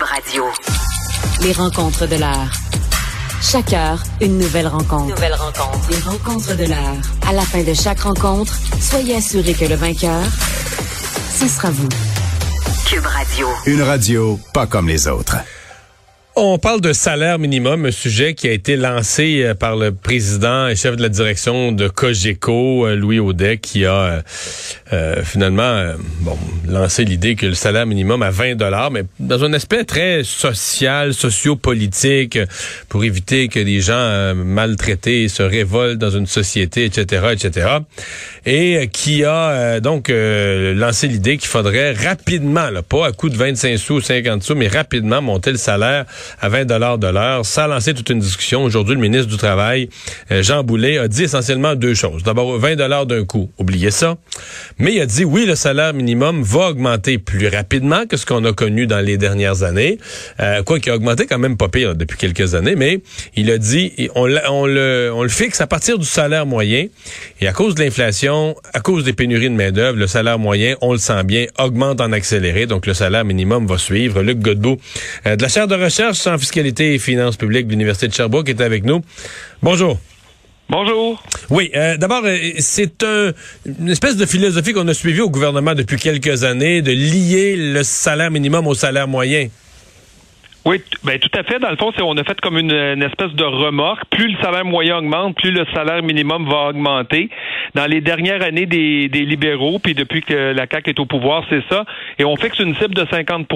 Cube Radio. Les rencontres de l'heure. Chaque heure, une nouvelle rencontre. Nouvelle rencontre. Les rencontres de l'heure. À la fin de chaque rencontre, soyez assurés que le vainqueur, ce sera vous. Cube Radio. Une radio pas comme les autres. On parle de salaire minimum, un sujet qui a été lancé euh, par le président et chef de la direction de Cogeco, euh, Louis Audet, qui a euh, finalement bon, lancé l'idée que le salaire minimum à 20 dollars, mais dans un aspect très social, sociopolitique, pour éviter que des gens maltraités se révoltent dans une société, etc., etc. Et qui a donc lancé l'idée qu'il faudrait rapidement, là, pas à coût de 25 sous, 50 sous, mais rapidement monter le salaire à 20 dollars de l'heure. Ça a lancé toute une discussion. Aujourd'hui, le ministre du Travail, euh, Jean Boulet, a dit essentiellement deux choses. D'abord, 20 dollars d'un coup. Oubliez ça. Mais il a dit, oui, le salaire minimum va augmenter plus rapidement que ce qu'on a connu dans les dernières années. Euh, quoi qu'il a augmenté quand même pas pire depuis quelques années, mais il a dit, on, on, le, on le fixe à partir du salaire moyen. Et à cause de l'inflation, à cause des pénuries de main-d'œuvre, le salaire moyen, on le sent bien, augmente en accéléré. Donc, le salaire minimum va suivre. Luc Godbout, euh, de la chaire de recherche en fiscalité et finances publiques de l'Université de Sherbrooke est avec nous. Bonjour. Bonjour. Oui, euh, d'abord, euh, c'est une espèce de philosophie qu'on a suivie au gouvernement depuis quelques années, de lier le salaire minimum au salaire moyen. Oui, ben tout à fait. Dans le fond, c'est on a fait comme une, espèce de remorque. Plus le salaire moyen augmente, plus le salaire minimum va augmenter. Dans les dernières années des, des libéraux, puis depuis que la CAQ est au pouvoir, c'est ça. Et on fixe une cible de 50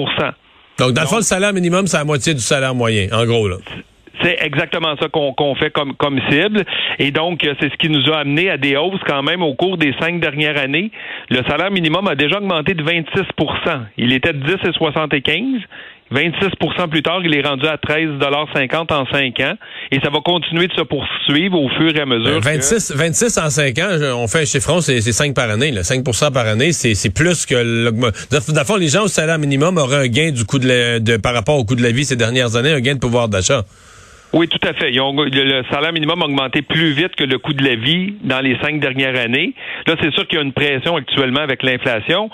donc, dans le fond, le salaire minimum, c'est la moitié du salaire moyen, en gros. Là. C'est exactement ça qu'on fait comme, comme cible. Et donc, c'est ce qui nous a amené à des hausses quand même au cours des cinq dernières années. Le salaire minimum a déjà augmenté de 26% Il était de 10,75 26% plus tard, il est rendu à 13,50 en 5 ans. Et ça va continuer de se poursuivre au fur et à mesure. 26, euh, 26 en 5 ans, on fait un chiffron, c'est 5 par année. Là. 5 par année, c'est plus que... le fond, les gens au salaire minimum auraient un gain du coût de, de par rapport au coût de la vie ces dernières années, un gain de pouvoir d'achat. Oui, tout à fait. le salaire minimum a augmenté plus vite que le coût de la vie dans les cinq dernières années. Là, c'est sûr qu'il y a une pression actuellement avec l'inflation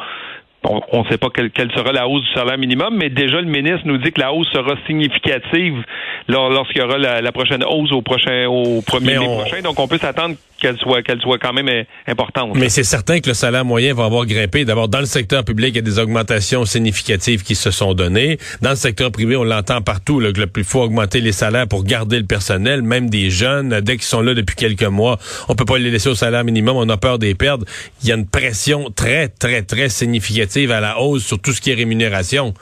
on ne sait pas quelle, sera la hausse du salaire minimum, mais déjà le ministre nous dit que la hausse sera significative lorsqu'il y aura la, prochaine hausse au prochain au premier mai prochain. Donc on peut s'attendre qu'elle soit quand même euh, importante. Mais c'est certain que le salaire moyen va avoir grimpé. D'abord, dans le secteur public, il y a des augmentations significatives qui se sont données. Dans le secteur privé, on l'entend partout, là, faut augmenter les salaires pour garder le personnel, même des jeunes. Dès qu'ils sont là depuis quelques mois, on peut pas les laisser au salaire minimum, on a peur des perdre. Il y a une pression très, très, très significative à la hausse sur tout ce qui est rémunération.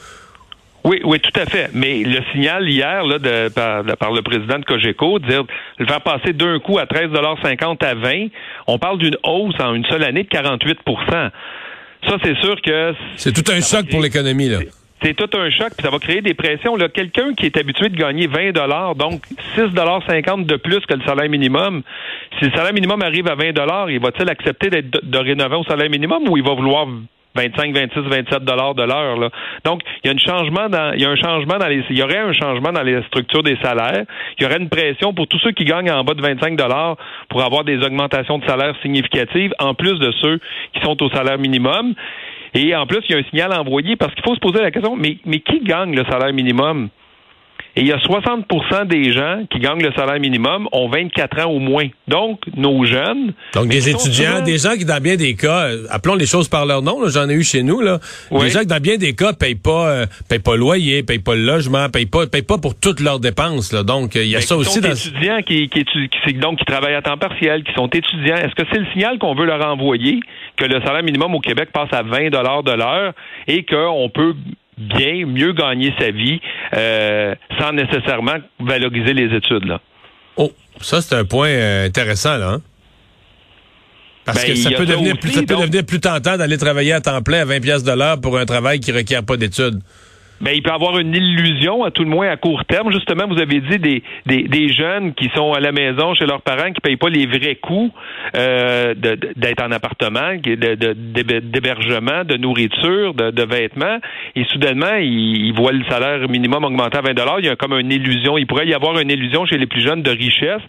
Oui, oui, tout à fait. Mais le signal hier là, de, par, le président de Cogeco, dire le faire passer d'un coup à 13,50 à 20, on parle d'une hausse en une seule année de 48% Ça, c'est sûr que... C'est tout un choc pour l'économie, là. C'est tout un choc, puis ça va créer des pressions. Quelqu'un qui est habitué de gagner 20 donc 6,50 de plus que le salaire minimum, si le salaire minimum arrive à 20 il va-t-il accepter d'être rénover au salaire minimum ou il va vouloir 25, 26, 27 dollars de l'heure. Donc, il y a un changement dans, il y a un changement dans les, il y aurait un changement dans les structures des salaires. Il y aurait une pression pour tous ceux qui gagnent en bas de 25 dollars pour avoir des augmentations de salaire significatives, en plus de ceux qui sont au salaire minimum. Et en plus, il y a un signal envoyé parce qu'il faut se poser la question, mais, mais qui gagne le salaire minimum? Et il y a 60% des gens qui gagnent le salaire minimum ont 24 ans ou moins. Donc, nos jeunes... Donc, des étudiants, des gens qui, dans bien des cas, euh, appelons les choses par leur nom, j'en ai eu chez nous, là, des gens qui, dans bien des cas, payent pas, euh, payent pas le loyer, payent pas le logement, payent pas, payent pas pour toutes leurs dépenses. Là. Donc, il y a ça aussi sont dans... étudiants qui, qui, qui, donc, qui travaillent à temps partiel, qui sont étudiants. Est-ce que c'est le signal qu'on veut leur envoyer que le salaire minimum au Québec passe à 20 de l'heure et qu'on peut bien, mieux gagner sa vie euh, sans nécessairement valoriser les études. Là. Oh, ça c'est un point euh, intéressant là. Hein? Parce ben, que ça, peut devenir, plus, ça peut devenir plus tentant d'aller travailler à temps plein à 20 pièces de l'heure pour un travail qui requiert pas d'études. Ben, il peut avoir une illusion, à tout le moins à court terme. Justement, vous avez dit des, des, des jeunes qui sont à la maison chez leurs parents, qui payent pas les vrais coûts euh, d'être en appartement, d'hébergement, de, de, nourriture, de, de, vêtements, et soudainement, ils, ils, voient le salaire minimum augmenter à 20 Il y a comme une illusion. Il pourrait y avoir une illusion chez les plus jeunes de richesse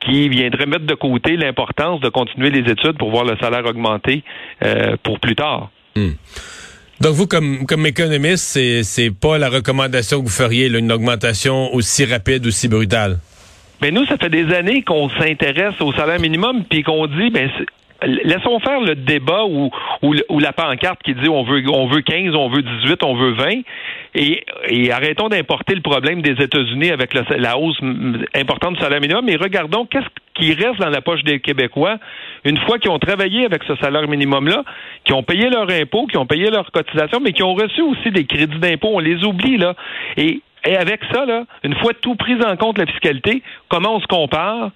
qui viendrait mettre de côté l'importance de continuer les études pour voir le salaire augmenter euh, pour plus tard. Hmm. Donc vous, comme, comme économiste, c'est, c'est pas la recommandation que vous feriez, une augmentation aussi rapide, aussi brutale? Ben nous, ça fait des années qu'on s'intéresse au salaire minimum, puis qu'on dit, ben laissons faire le débat ou, la pancarte qui dit on veut on veut 15, on veut 18, on veut 20 et, arrêtons d'importer le problème des États-Unis avec la hausse importante du salaire minimum et regardons qu'est-ce qui reste dans la poche des Québécois une fois qu'ils ont travaillé avec ce salaire minimum-là, qui ont payé leurs impôts, qui ont payé leurs cotisations, mais qui ont reçu aussi des crédits d'impôt. On les oublie, là. Et, et avec ça, là, une fois tout pris en compte la fiscalité, comment on se compare?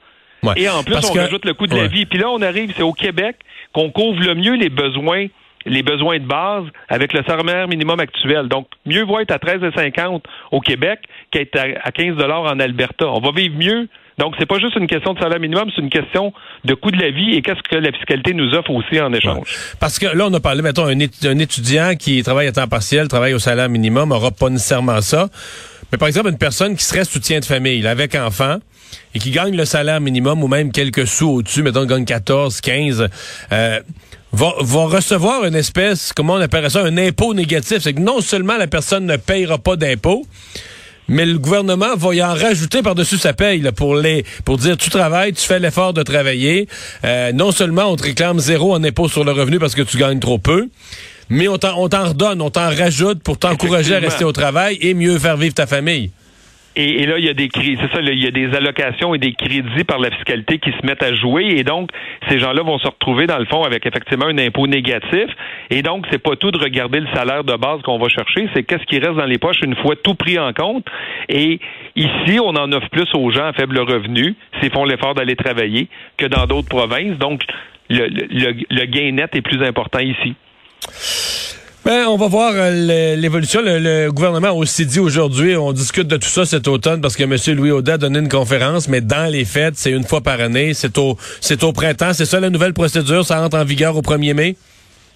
Et en plus, on rajoute le coût de la vie. Puis là, on arrive, c'est au Québec qu'on couvre le mieux les besoins les besoins de base avec le salaire minimum actuel. Donc, mieux vaut être à 13,50 au Québec qu'être à 15 en Alberta. On va vivre mieux. Donc, c'est pas juste une question de salaire minimum, c'est une question de coût de la vie et qu'est-ce que la fiscalité nous offre aussi en échange. Parce que là, on a parlé, mettons, un, étudiant qui travaille à temps partiel, travaille au salaire minimum, n'aura pas nécessairement ça. Mais par exemple, une personne qui serait soutien de famille, avec enfant, et qui gagne le salaire minimum ou même quelques sous au-dessus, mettons, gagne 14, 15, euh, va, recevoir une espèce, comment on appelle ça, un impôt négatif. C'est que non seulement la personne ne payera pas d'impôt, mais le gouvernement va y en rajouter par-dessus sa paye pour les pour dire tu travailles, tu fais l'effort de travailler. Euh, non seulement on te réclame zéro en impôt sur le revenu parce que tu gagnes trop peu, mais on t'en redonne, on t'en rajoute pour t'encourager à rester au travail et mieux faire vivre ta famille. Et, là, il y a des c'est ça, il y a des allocations et des crédits par la fiscalité qui se mettent à jouer. Et donc, ces gens-là vont se retrouver, dans le fond, avec effectivement un impôt négatif. Et donc, c'est pas tout de regarder le salaire de base qu'on va chercher, c'est qu'est-ce qui reste dans les poches une fois tout pris en compte. Et ici, on en offre plus aux gens à faible revenu, s'ils font l'effort d'aller travailler, que dans d'autres provinces. Donc, le, le, le gain net est plus important ici. Ben, on va voir euh, l'évolution. Le, gouvernement a aussi dit aujourd'hui, on discute de tout ça cet automne parce que M. Louis Audet a donné une conférence, mais dans les fêtes, c'est une fois par année, c'est au, c'est au printemps. C'est ça la nouvelle procédure, ça rentre en vigueur au 1er mai?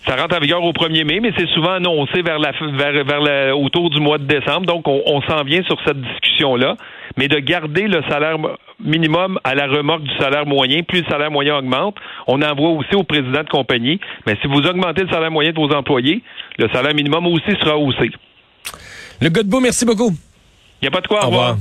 Ça rentre en vigueur au 1er mai, mais c'est souvent annoncé vers la, vers, vers autour du mois de décembre. Donc, on, on s'en vient sur cette discussion-là. Mais de garder le salaire minimum à la remorque du salaire moyen, plus le salaire moyen augmente, on envoie aussi au président de compagnie. Mais si vous augmentez le salaire moyen de vos employés, le salaire minimum aussi sera haussé. Le Godbout, merci beaucoup. Il n'y a pas de quoi. Au, revoir.